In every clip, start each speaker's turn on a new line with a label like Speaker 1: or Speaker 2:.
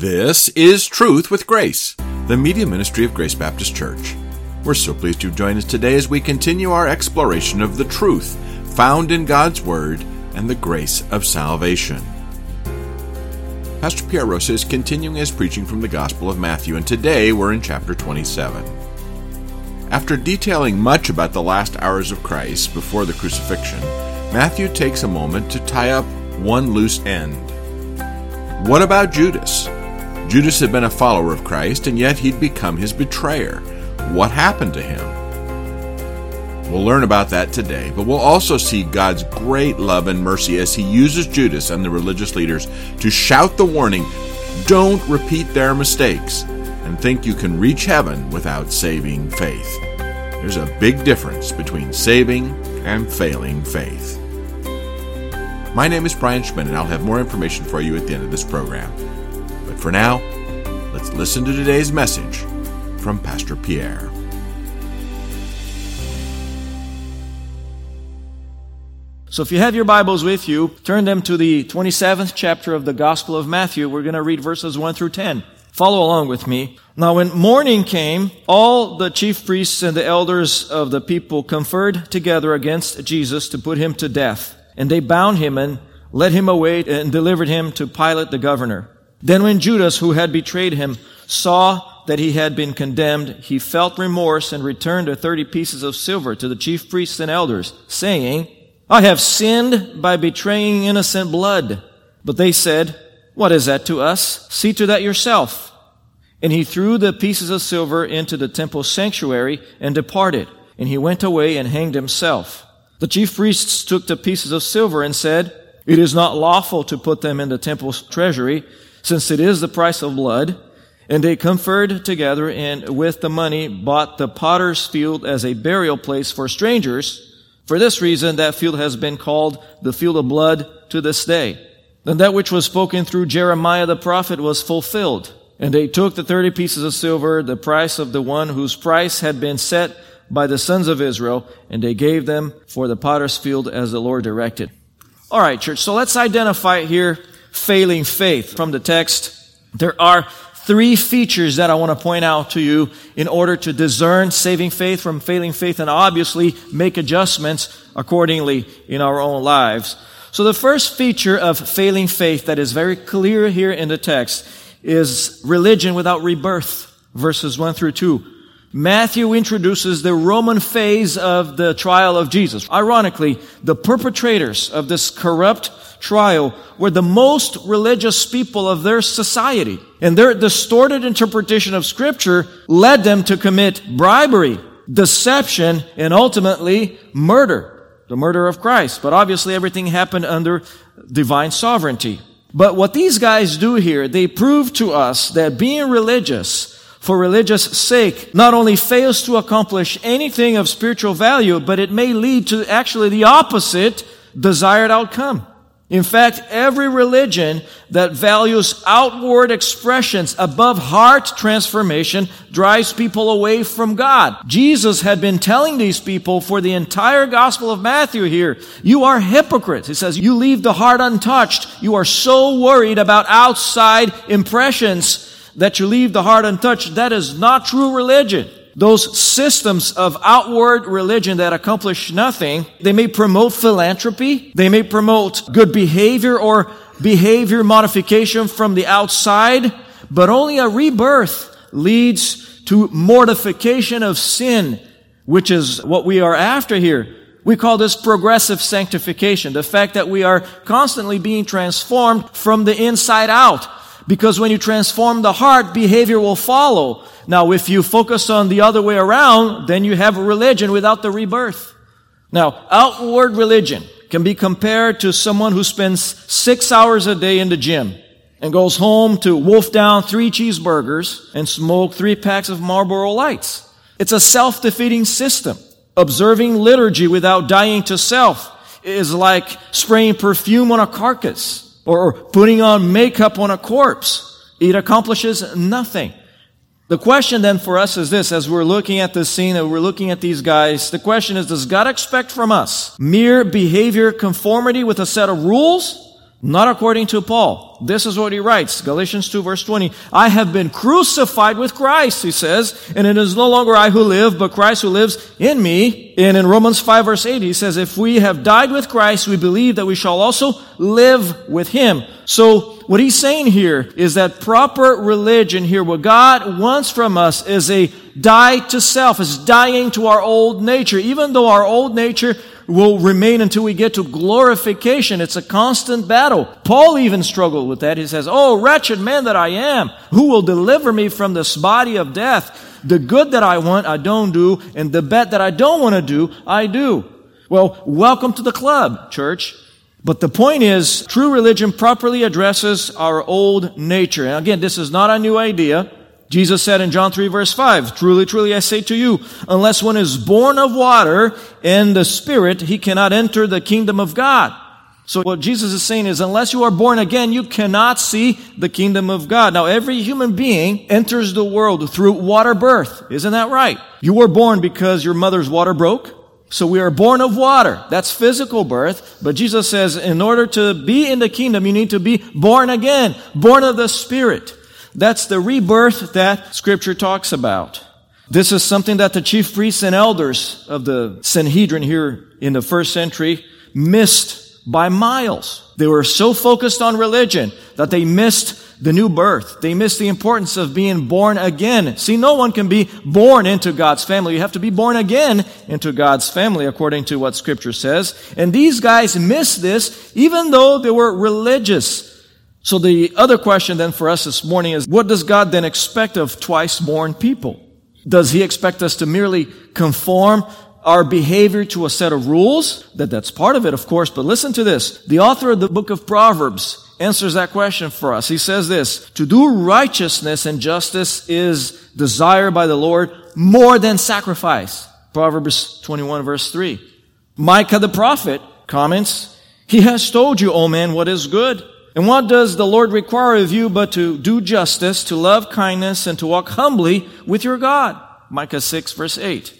Speaker 1: This is Truth with Grace, the media ministry of Grace Baptist Church. We're so pleased you've joined us today as we continue our exploration of the truth found in God's Word and the grace of salvation. Pastor Pierre Rosa is continuing his preaching from the Gospel of Matthew, and today we're in chapter 27. After detailing much about the last hours of Christ before the crucifixion, Matthew takes a moment to tie up one loose end. What about Judas? Judas had been a follower of Christ, and yet he'd become his betrayer. What happened to him? We'll learn about that today, but we'll also see God's great love and mercy as he uses Judas and the religious leaders to shout the warning don't repeat their mistakes and think you can reach heaven without saving faith. There's a big difference between saving and failing faith. My name is Brian Schmidt, and I'll have more information for you at the end of this program. For now, let's listen to today's message from Pastor Pierre.
Speaker 2: So if you have your Bibles with you, turn them to the 27th chapter of the Gospel of Matthew. We're going to read verses 1 through 10. Follow along with me. Now when morning came, all the chief priests and the elders of the people conferred together against Jesus to put him to death. And they bound him and led him away and delivered him to Pilate the governor. Then when Judas, who had betrayed him, saw that he had been condemned, he felt remorse and returned the thirty pieces of silver to the chief priests and elders, saying, I have sinned by betraying innocent blood. But they said, What is that to us? See to that yourself. And he threw the pieces of silver into the temple sanctuary and departed. And he went away and hanged himself. The chief priests took the pieces of silver and said, It is not lawful to put them in the temple's treasury, since it is the price of blood. And they conferred together and with the money bought the potter's field as a burial place for strangers for this reason, that field has been called the field of blood to this day. Then that which was spoken through Jeremiah the prophet was fulfilled. And they took the thirty pieces of silver, the price of the one whose price had been set by the sons of Israel, and they gave them for the potter's field as the Lord directed. All right, church. So let's identify here failing faith from the text. There are three features that I want to point out to you in order to discern saving faith from failing faith and obviously make adjustments accordingly in our own lives. So the first feature of failing faith that is very clear here in the text is religion without rebirth, verses 1 through 2. Matthew introduces the Roman phase of the trial of Jesus. Ironically, the perpetrators of this corrupt trial were the most religious people of their society. And their distorted interpretation of scripture led them to commit bribery, deception, and ultimately murder. The murder of Christ. But obviously everything happened under divine sovereignty. But what these guys do here, they prove to us that being religious for religious sake not only fails to accomplish anything of spiritual value, but it may lead to actually the opposite desired outcome. In fact, every religion that values outward expressions above heart transformation drives people away from God. Jesus had been telling these people for the entire Gospel of Matthew here, you are hypocrites. He says, you leave the heart untouched. You are so worried about outside impressions that you leave the heart untouched. That is not true religion those systems of outward religion that accomplish nothing, they may promote philanthropy, they may promote good behavior or behavior modification from the outside, but only a rebirth leads to mortification of sin, which is what we are after here. We call this progressive sanctification, the fact that we are constantly being transformed from the inside out. Because when you transform the heart, behavior will follow. Now, if you focus on the other way around, then you have a religion without the rebirth. Now, outward religion can be compared to someone who spends six hours a day in the gym and goes home to wolf down three cheeseburgers and smoke three packs of Marlboro Lights. It's a self-defeating system. Observing liturgy without dying to self is like spraying perfume on a carcass or putting on makeup on a corpse. It accomplishes nothing. The question then for us is this, as we're looking at this scene and we're looking at these guys, the question is, does God expect from us mere behavior conformity with a set of rules? Not according to Paul. This is what he writes. Galatians 2 verse 20. I have been crucified with Christ, he says, and it is no longer I who live, but Christ who lives in me. And in Romans 5 verse 8, he says, if we have died with Christ, we believe that we shall also live with him. So what he's saying here is that proper religion here, what God wants from us is a die to self, is dying to our old nature. Even though our old nature will remain until we get to glorification. It's a constant battle. Paul even struggled with that. He says, Oh, wretched man that I am, who will deliver me from this body of death? The good that I want, I don't do, and the bad that I don't want to do, I do. Well, welcome to the club, church. But the point is, true religion properly addresses our old nature. And again, this is not a new idea. Jesus said in John 3 verse 5, Truly, truly I say to you, unless one is born of water and the Spirit, he cannot enter the kingdom of God. So what Jesus is saying is, unless you are born again, you cannot see the kingdom of God. Now, every human being enters the world through water birth. Isn't that right? You were born because your mother's water broke. So we are born of water. That's physical birth. But Jesus says, in order to be in the kingdom, you need to be born again, born of the Spirit. That's the rebirth that scripture talks about. This is something that the chief priests and elders of the Sanhedrin here in the first century missed by miles. They were so focused on religion that they missed the new birth. They missed the importance of being born again. See, no one can be born into God's family. You have to be born again into God's family, according to what scripture says. And these guys missed this, even though they were religious. So the other question then for us this morning is, what does God then expect of twice born people? Does he expect us to merely conform our behavior to a set of rules? That that's part of it, of course, but listen to this. The author of the book of Proverbs answers that question for us. He says this, to do righteousness and justice is desired by the Lord more than sacrifice. Proverbs 21 verse 3. Micah the prophet comments, He has told you, O man, what is good. And what does the Lord require of you but to do justice, to love kindness, and to walk humbly with your God? Micah 6 verse 8.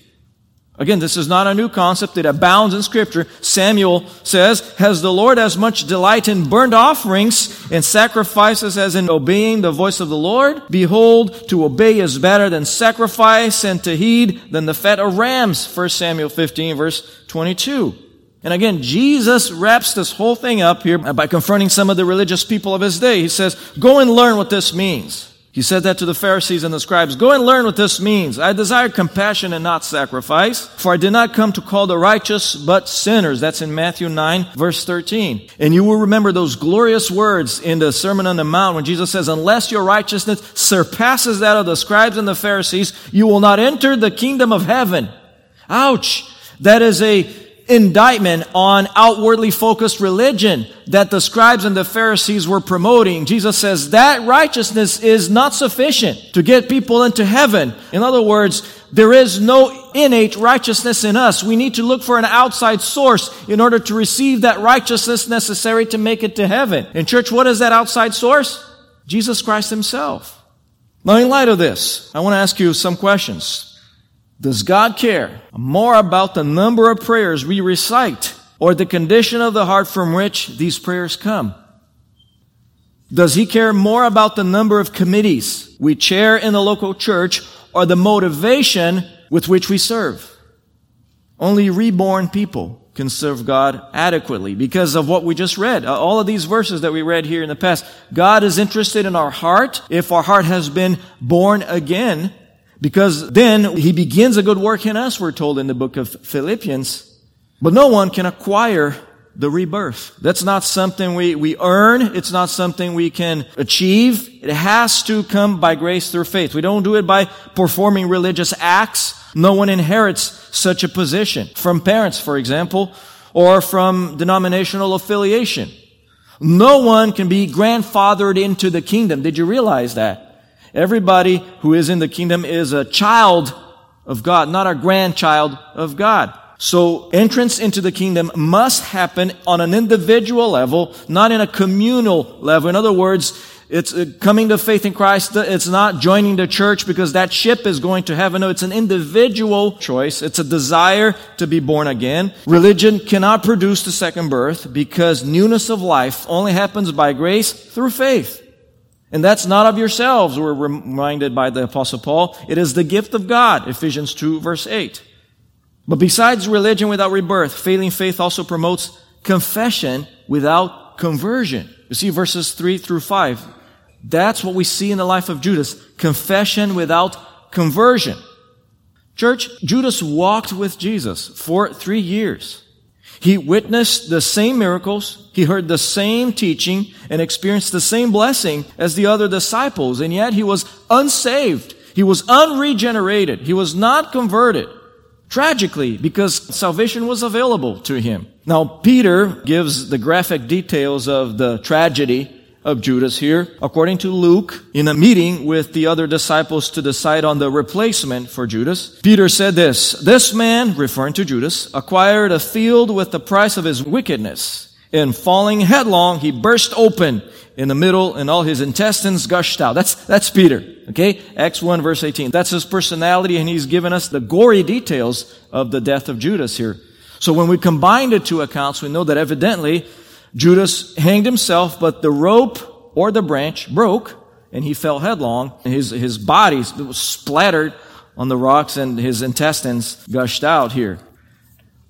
Speaker 2: Again, this is not a new concept. It abounds in scripture. Samuel says, has the Lord as much delight in burnt offerings and sacrifices as in obeying the voice of the Lord? Behold, to obey is better than sacrifice and to heed than the fat of rams. 1 Samuel 15 verse 22. And again, Jesus wraps this whole thing up here by confronting some of the religious people of his day. He says, go and learn what this means. He said that to the Pharisees and the scribes. Go and learn what this means. I desire compassion and not sacrifice, for I did not come to call the righteous, but sinners. That's in Matthew 9, verse 13. And you will remember those glorious words in the Sermon on the Mount when Jesus says, unless your righteousness surpasses that of the scribes and the Pharisees, you will not enter the kingdom of heaven. Ouch! That is a indictment on outwardly focused religion that the scribes and the Pharisees were promoting. Jesus says that righteousness is not sufficient to get people into heaven. In other words, there is no innate righteousness in us. We need to look for an outside source in order to receive that righteousness necessary to make it to heaven. In church, what is that outside source? Jesus Christ himself. Now, in light of this, I want to ask you some questions. Does God care more about the number of prayers we recite or the condition of the heart from which these prayers come? Does He care more about the number of committees we chair in the local church or the motivation with which we serve? Only reborn people can serve God adequately because of what we just read. Uh, all of these verses that we read here in the past. God is interested in our heart. If our heart has been born again, because then he begins a good work in us, we're told in the book of Philippians. But no one can acquire the rebirth. That's not something we, we earn. It's not something we can achieve. It has to come by grace through faith. We don't do it by performing religious acts. No one inherits such a position from parents, for example, or from denominational affiliation. No one can be grandfathered into the kingdom. Did you realize that? Everybody who is in the kingdom is a child of God, not a grandchild of God. So entrance into the kingdom must happen on an individual level, not in a communal level. In other words, It's uh, coming to faith in Christ. It's not joining the church because that ship is going to heaven. No, it's an individual choice. It's a desire to be born again. Religion cannot produce the second birth because newness of life only happens by grace through faith. And that's not of yourselves, we're reminded by the apostle Paul. It is the gift of God, Ephesians 2 verse 8. But besides religion without rebirth, failing faith also promotes confession without conversion. You see verses 3 through 5. That's what we see in the life of Judas. Confession without conversion. Church, Judas walked with Jesus for three years. He witnessed the same miracles, he heard the same teaching, and experienced the same blessing as the other disciples, and yet he was unsaved. He was unregenerated. He was not converted. Tragically, because salvation was available to him. Now, Peter gives the graphic details of the tragedy of Judas here, according to Luke, in a meeting with the other disciples to decide on the replacement for Judas. Peter said this, This man, referring to Judas, acquired a field with the price of his wickedness. And falling headlong, he burst open in the middle and all his intestines gushed out. That's, that's Peter. Okay? Acts 1 verse 18. That's his personality and he's given us the gory details of the death of Judas here. So when we combine the two accounts, we know that evidently Judas hanged himself, but the rope or the branch broke and he fell headlong. His, his body was splattered on the rocks and his intestines gushed out here.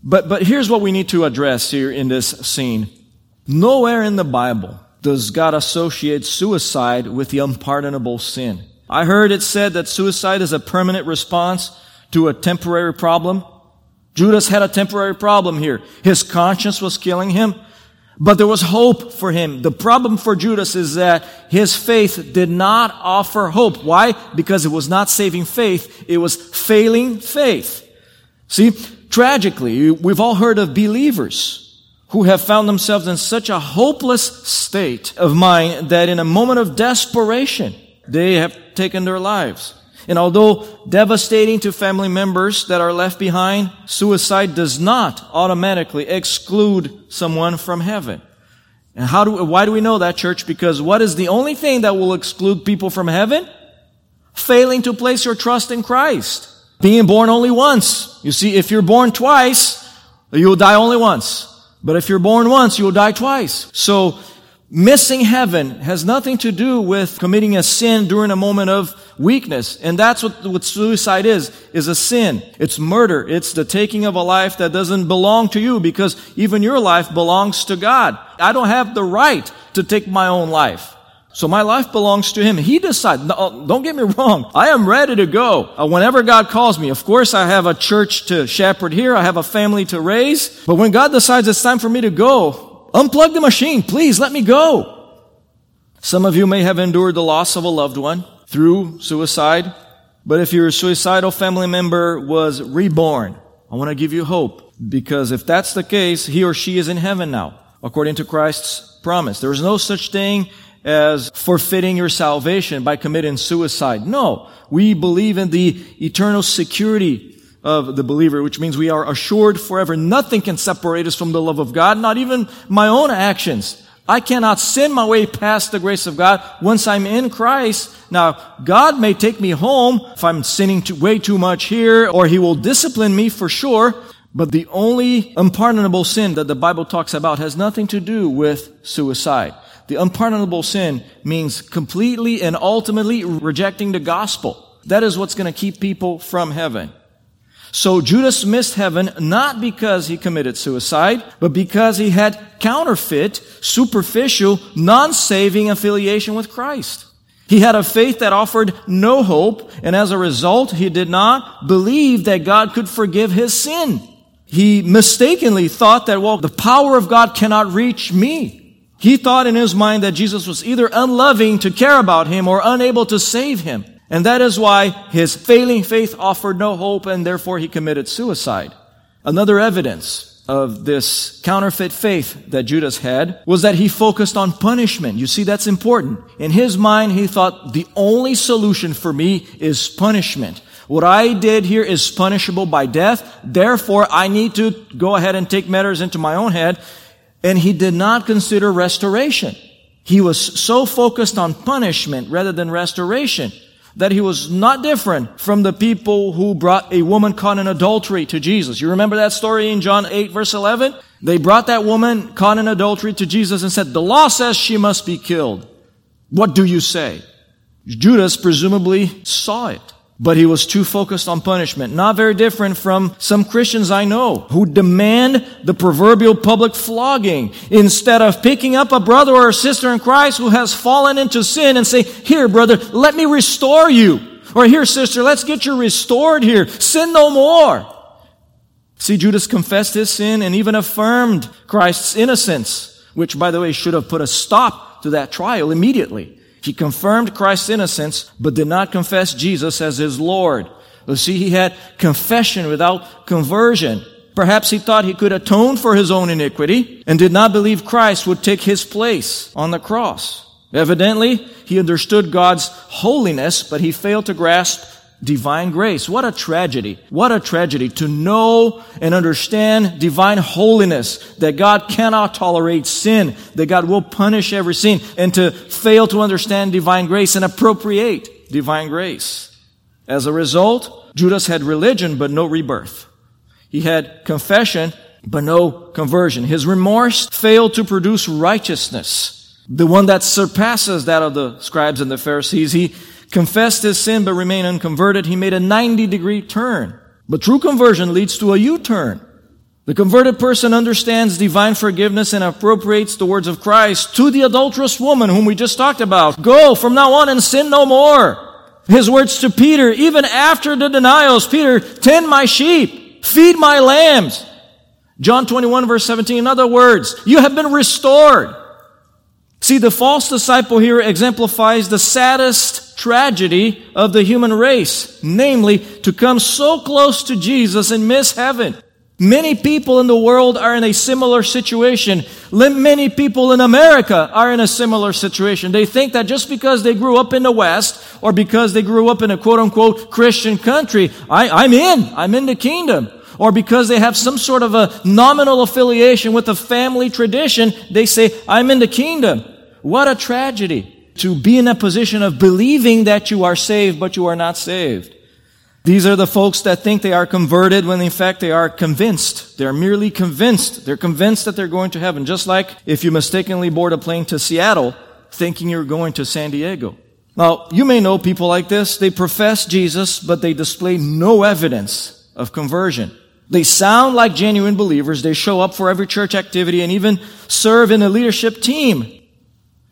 Speaker 2: But, but here's what we need to address here in this scene. Nowhere in the Bible does God associate suicide with the unpardonable sin. I heard it said that suicide is a permanent response to a temporary problem. Judas had a temporary problem here. His conscience was killing him. But there was hope for him. The problem for Judas is that his faith did not offer hope. Why? Because it was not saving faith. It was failing faith. See, tragically, we've all heard of believers who have found themselves in such a hopeless state of mind that in a moment of desperation, they have taken their lives. And although devastating to family members that are left behind, suicide does not automatically exclude someone from heaven. And how do, why do we know that, church? Because what is the only thing that will exclude people from heaven? Failing to place your trust in Christ. Being born only once. You see, if you're born twice, you'll die only once. But if you're born once, you'll die twice. So, Missing heaven has nothing to do with committing a sin during a moment of weakness. And that's what, what suicide is, is a sin. It's murder. It's the taking of a life that doesn't belong to you because even your life belongs to God. I don't have the right to take my own life. So my life belongs to Him. He decides. No, don't get me wrong. I am ready to go uh, whenever God calls me. Of course, I have a church to shepherd here. I have a family to raise. But when God decides it's time for me to go, Unplug the machine. Please let me go. Some of you may have endured the loss of a loved one through suicide. But if your suicidal family member was reborn, I want to give you hope. Because if that's the case, he or she is in heaven now, according to Christ's promise. There is no such thing as forfeiting your salvation by committing suicide. No. We believe in the eternal security of the believer, which means we are assured forever. Nothing can separate us from the love of God, not even my own actions. I cannot sin my way past the grace of God once I'm in Christ. Now, God may take me home if I'm sinning too, way too much here, or He will discipline me for sure. But the only unpardonable sin that the Bible talks about has nothing to do with suicide. The unpardonable sin means completely and ultimately rejecting the gospel. That is what's going to keep people from heaven. So Judas missed heaven not because he committed suicide, but because he had counterfeit, superficial, non-saving affiliation with Christ. He had a faith that offered no hope, and as a result, he did not believe that God could forgive his sin. He mistakenly thought that, well, the power of God cannot reach me. He thought in his mind that Jesus was either unloving to care about him or unable to save him. And that is why his failing faith offered no hope and therefore he committed suicide. Another evidence of this counterfeit faith that Judas had was that he focused on punishment. You see, that's important. In his mind, he thought the only solution for me is punishment. What I did here is punishable by death. Therefore, I need to go ahead and take matters into my own head. And he did not consider restoration. He was so focused on punishment rather than restoration that he was not different from the people who brought a woman caught in adultery to Jesus. You remember that story in John 8 verse 11? They brought that woman caught in adultery to Jesus and said, the law says she must be killed. What do you say? Judas presumably saw it. But he was too focused on punishment. Not very different from some Christians I know who demand the proverbial public flogging instead of picking up a brother or a sister in Christ who has fallen into sin and say, here brother, let me restore you. Or here sister, let's get you restored here. Sin no more. See, Judas confessed his sin and even affirmed Christ's innocence, which by the way should have put a stop to that trial immediately. He confirmed Christ's innocence, but did not confess Jesus as his Lord. You see, he had confession without conversion. Perhaps he thought he could atone for his own iniquity and did not believe Christ would take his place on the cross. Evidently, he understood God's holiness, but he failed to grasp divine grace. What a tragedy. What a tragedy to know and understand divine holiness, that God cannot tolerate sin, that God will punish every sin, and to fail to understand divine grace and appropriate divine grace. As a result, Judas had religion but no rebirth. He had confession but no conversion. His remorse failed to produce righteousness, the one that surpasses that of the scribes and the Pharisees. He confessed his sin but remained unconverted, he made a 90 degree turn. But true conversion leads to a U-turn. The converted person understands divine forgiveness and appropriates the words of Christ to the adulterous woman whom we just talked about. Go from now on and sin no more. His words to Peter, even after the denials, Peter, tend my sheep, feed my lambs. John 21 verse 17, in other words, you have been restored. See, the false disciple here exemplifies the saddest tragedy of the human race, namely to come so close to Jesus and miss heaven. Many people in the world are in a similar situation. Many people in America are in a similar situation. They think that just because they grew up in the West or because they grew up in a quote unquote Christian country, I, am in. I'm in the kingdom. Or because they have some sort of a nominal affiliation with a family tradition, they say, I'm in the kingdom. What a tragedy to be in a position of believing that you are saved, but you are not saved. These are the folks that think they are converted when in fact they are convinced. They're merely convinced. They're convinced that they're going to heaven. Just like if you mistakenly board a plane to Seattle thinking you're going to San Diego. Now, you may know people like this. They profess Jesus, but they display no evidence of conversion. They sound like genuine believers. They show up for every church activity and even serve in a leadership team.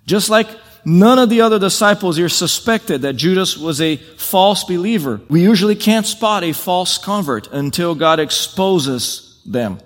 Speaker 2: Just like None of the other disciples here suspected that Judas was a false believer. We usually can't spot a false convert until God exposes them.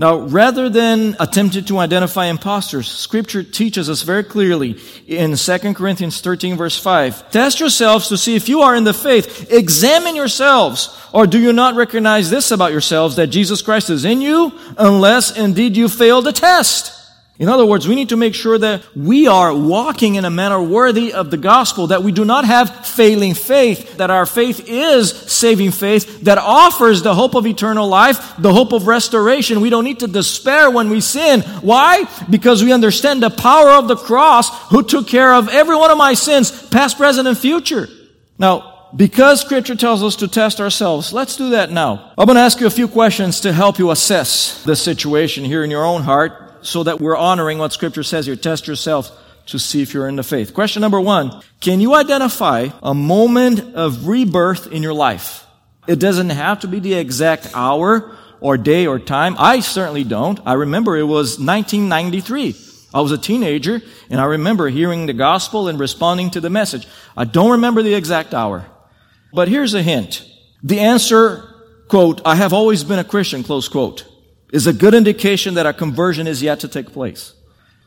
Speaker 2: Now, rather than attempting to identify imposters, scripture teaches us very clearly in 2 Corinthians 13 verse 5, test yourselves to see if you are in the faith. Examine yourselves. Or do you not recognize this about yourselves, that Jesus Christ is in you, unless indeed you fail the test? In other words, we need to make sure that we are walking in a manner worthy of the gospel, that we do not have failing faith, that our faith is saving faith, that offers the hope of eternal life, the hope of restoration. We don't need to despair when we sin. Why? Because we understand the power of the cross who took care of every one of my sins, past, present, and future. Now, because scripture tells us to test ourselves, let's do that now. I'm going to ask you a few questions to help you assess the situation here in your own heart so that we're honoring what scripture says here. Test yourself to see if you're in the faith. Question number one. Can you identify a moment of rebirth in your life? It doesn't have to be the exact hour or day or time. I certainly don't. I remember it was 1993. I was a teenager and I remember hearing the gospel and responding to the message. I don't remember the exact hour. But here's a hint. The answer, quote, I have always been a Christian, close quote is a good indication that a conversion is yet to take place.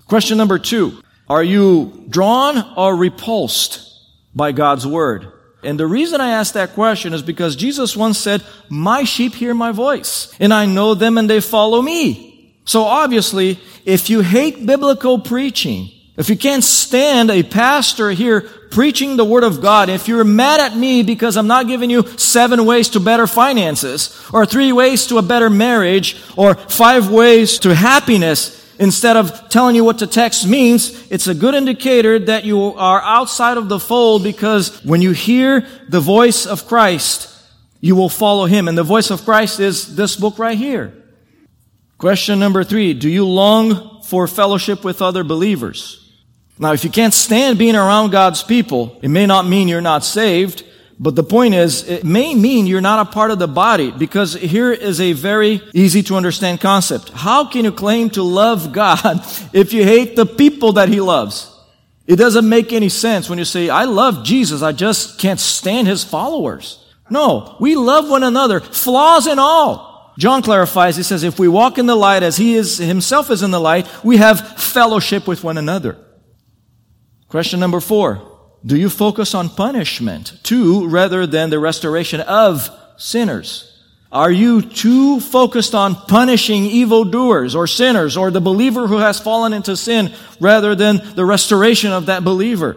Speaker 2: Question number two. Are you drawn or repulsed by God's word? And the reason I ask that question is because Jesus once said, my sheep hear my voice and I know them and they follow me. So obviously, if you hate biblical preaching, if you can't stand a pastor here preaching the Word of God, if you're mad at me because I'm not giving you seven ways to better finances, or three ways to a better marriage, or five ways to happiness, instead of telling you what the text means, it's a good indicator that you are outside of the fold because when you hear the voice of Christ, you will follow him. And the voice of Christ is this book right here. Question number three. Do you long for fellowship with other believers? Now, if you can't stand being around God's people, it may not mean you're not saved, but the point is, it may mean you're not a part of the body because here is a very easy to understand concept. How can you claim to love God if you hate the people that He loves? It doesn't make any sense when you say, I love Jesus, I just can't stand His followers. No, we love one another, flaws and all. John clarifies, he says, if we walk in the light as he is himself is in the light, we have fellowship with one another. Question number four. Do you focus on punishment too rather than the restoration of sinners? Are you too focused on punishing evildoers or sinners or the believer who has fallen into sin rather than the restoration of that believer?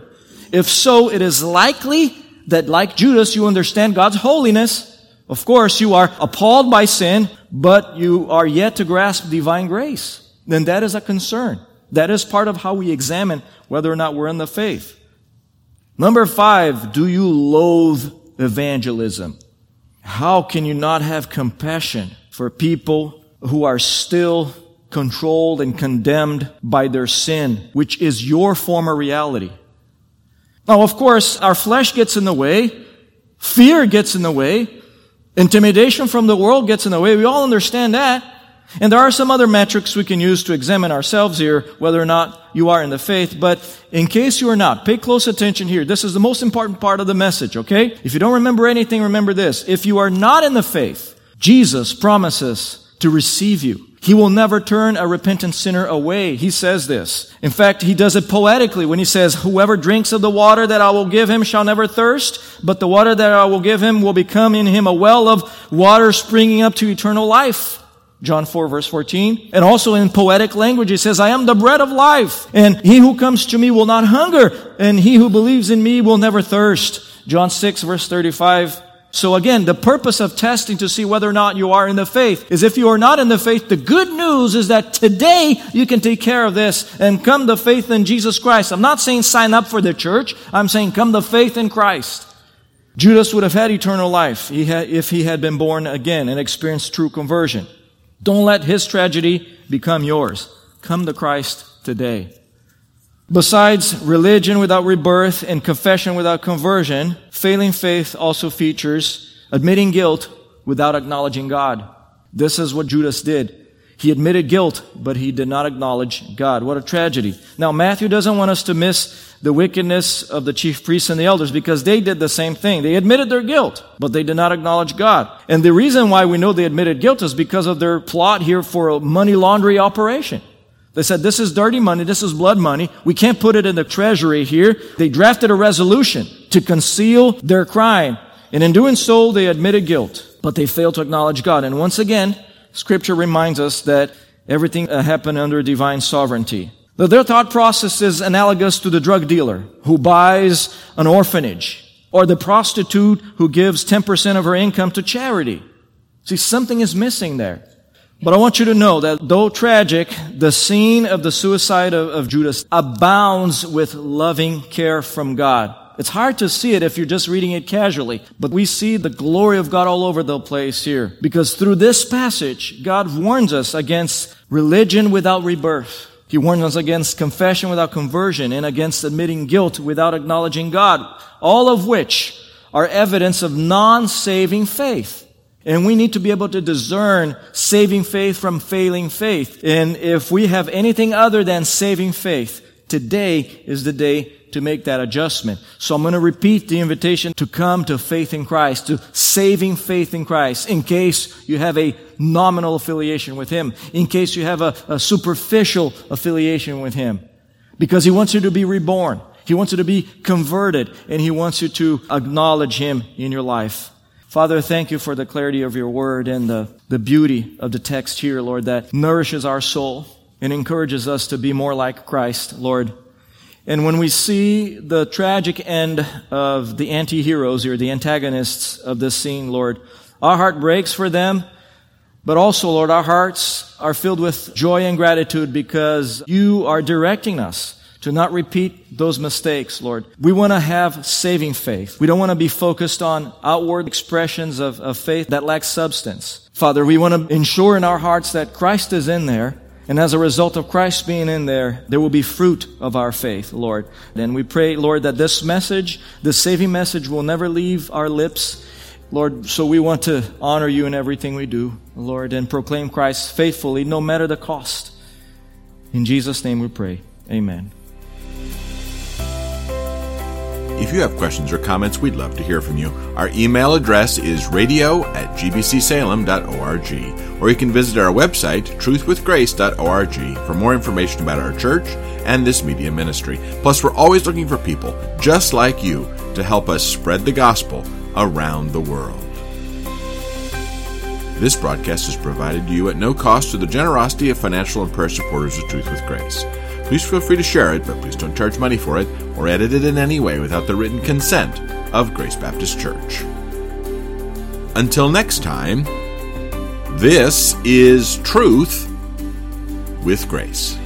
Speaker 2: If so, it is likely that like Judas, you understand God's holiness. Of course, you are appalled by sin, but you are yet to grasp divine grace. Then that is a concern. That is part of how we examine whether or not we're in the faith. Number five, do you loathe evangelism? How can you not have compassion for people who are still controlled and condemned by their sin, which is your former reality? Now, of course, our flesh gets in the way. Fear gets in the way. Intimidation from the world gets in the way. We all understand that. And there are some other metrics we can use to examine ourselves here, whether or not you are in the faith. But in case you are not, pay close attention here. This is the most important part of the message, okay? If you don't remember anything, remember this. If you are not in the faith, Jesus promises to receive you. He will never turn a repentant sinner away. He says this. In fact, he does it poetically when he says, whoever drinks of the water that I will give him shall never thirst, but the water that I will give him will become in him a well of water springing up to eternal life. John 4 verse 14. And also in poetic language, he says, I am the bread of life, and he who comes to me will not hunger, and he who believes in me will never thirst. John 6 verse 35. So again, the purpose of testing to see whether or not you are in the faith is if you are not in the faith, the good news is that today you can take care of this and come to faith in Jesus Christ. I'm not saying sign up for the church. I'm saying come to faith in Christ. Judas would have had eternal life if he had been born again and experienced true conversion. Don't let his tragedy become yours. Come to Christ today. Besides religion without rebirth and confession without conversion, failing faith also features admitting guilt without acknowledging God. This is what Judas did. He admitted guilt, but he did not acknowledge God. What a tragedy. Now, Matthew doesn't want us to miss the wickedness of the chief priests and the elders because they did the same thing. They admitted their guilt, but they did not acknowledge God. And the reason why we know they admitted guilt is because of their plot here for a money laundering operation. They said, this is dirty money, this is blood money, we can't put it in the treasury here. They drafted a resolution to conceal their crime. And in doing so, they admitted guilt, but they failed to acknowledge God. And once again, scripture reminds us that everything uh, happened under divine sovereignty. Their thought process is analogous to the drug dealer who buys an orphanage or the prostitute who gives 10% of her income to charity. See, something is missing there. But I want you to know that though tragic, the scene of the suicide of, of, Judas abounds with loving care from God. It's hard to see it if you're just reading it casually, but we see the glory of God all over the place here. Because through this passage, God warns us against religion without rebirth. He warns us against confession without conversion and against admitting guilt without acknowledging God. All of which are evidence of non-saving faith. And we need to be able to discern saving faith from failing faith. And if we have anything other than saving faith, today is the day to make that adjustment. So I'm going to repeat the invitation to come to faith in Christ, to saving faith in Christ, in case you have a nominal affiliation with Him, in case you have a, a superficial affiliation with Him. Because He wants you to be reborn. He wants you to be converted, and He wants you to acknowledge Him in your life. Father, thank you for the clarity of your word and the, the beauty of the text here, Lord, that nourishes our soul and encourages us to be more like Christ, Lord. And when we see the tragic end of the anti-heroes here, the antagonists of this scene, Lord, our heart breaks for them, But also, Lord, our hearts are filled with joy and gratitude because you are directing us to not repeat those mistakes, Lord. We want to have saving faith. We don't want to be focused on outward expressions of, of faith that lack substance. Father, we want to ensure in our hearts that Christ is in there and as a result of Christ being in there, there will be fruit of our faith, Lord. And we pray, Lord, that this message, this saving message, will never leave our lips. Lord, so we want to honor you in everything we do, Lord, and proclaim Christ faithfully, no matter the cost. In Jesus' name we pray. Amen.
Speaker 1: If you have questions or comments, we'd love to hear from you. Our email address is radio at gbcsalem.org, or you can visit our website, truthwithgrace.org, for more information about our church and this media ministry. Plus, we're always looking for people just like you to help us spread the gospel around the world. This broadcast is provided to you at no cost through the generosity of financial and prayer supporters of Truth with Grace. Please feel free to share it, but please don't charge money for it or edit it in any way without the written consent of Grace Baptist Church. Until next time, this is Truth with Grace.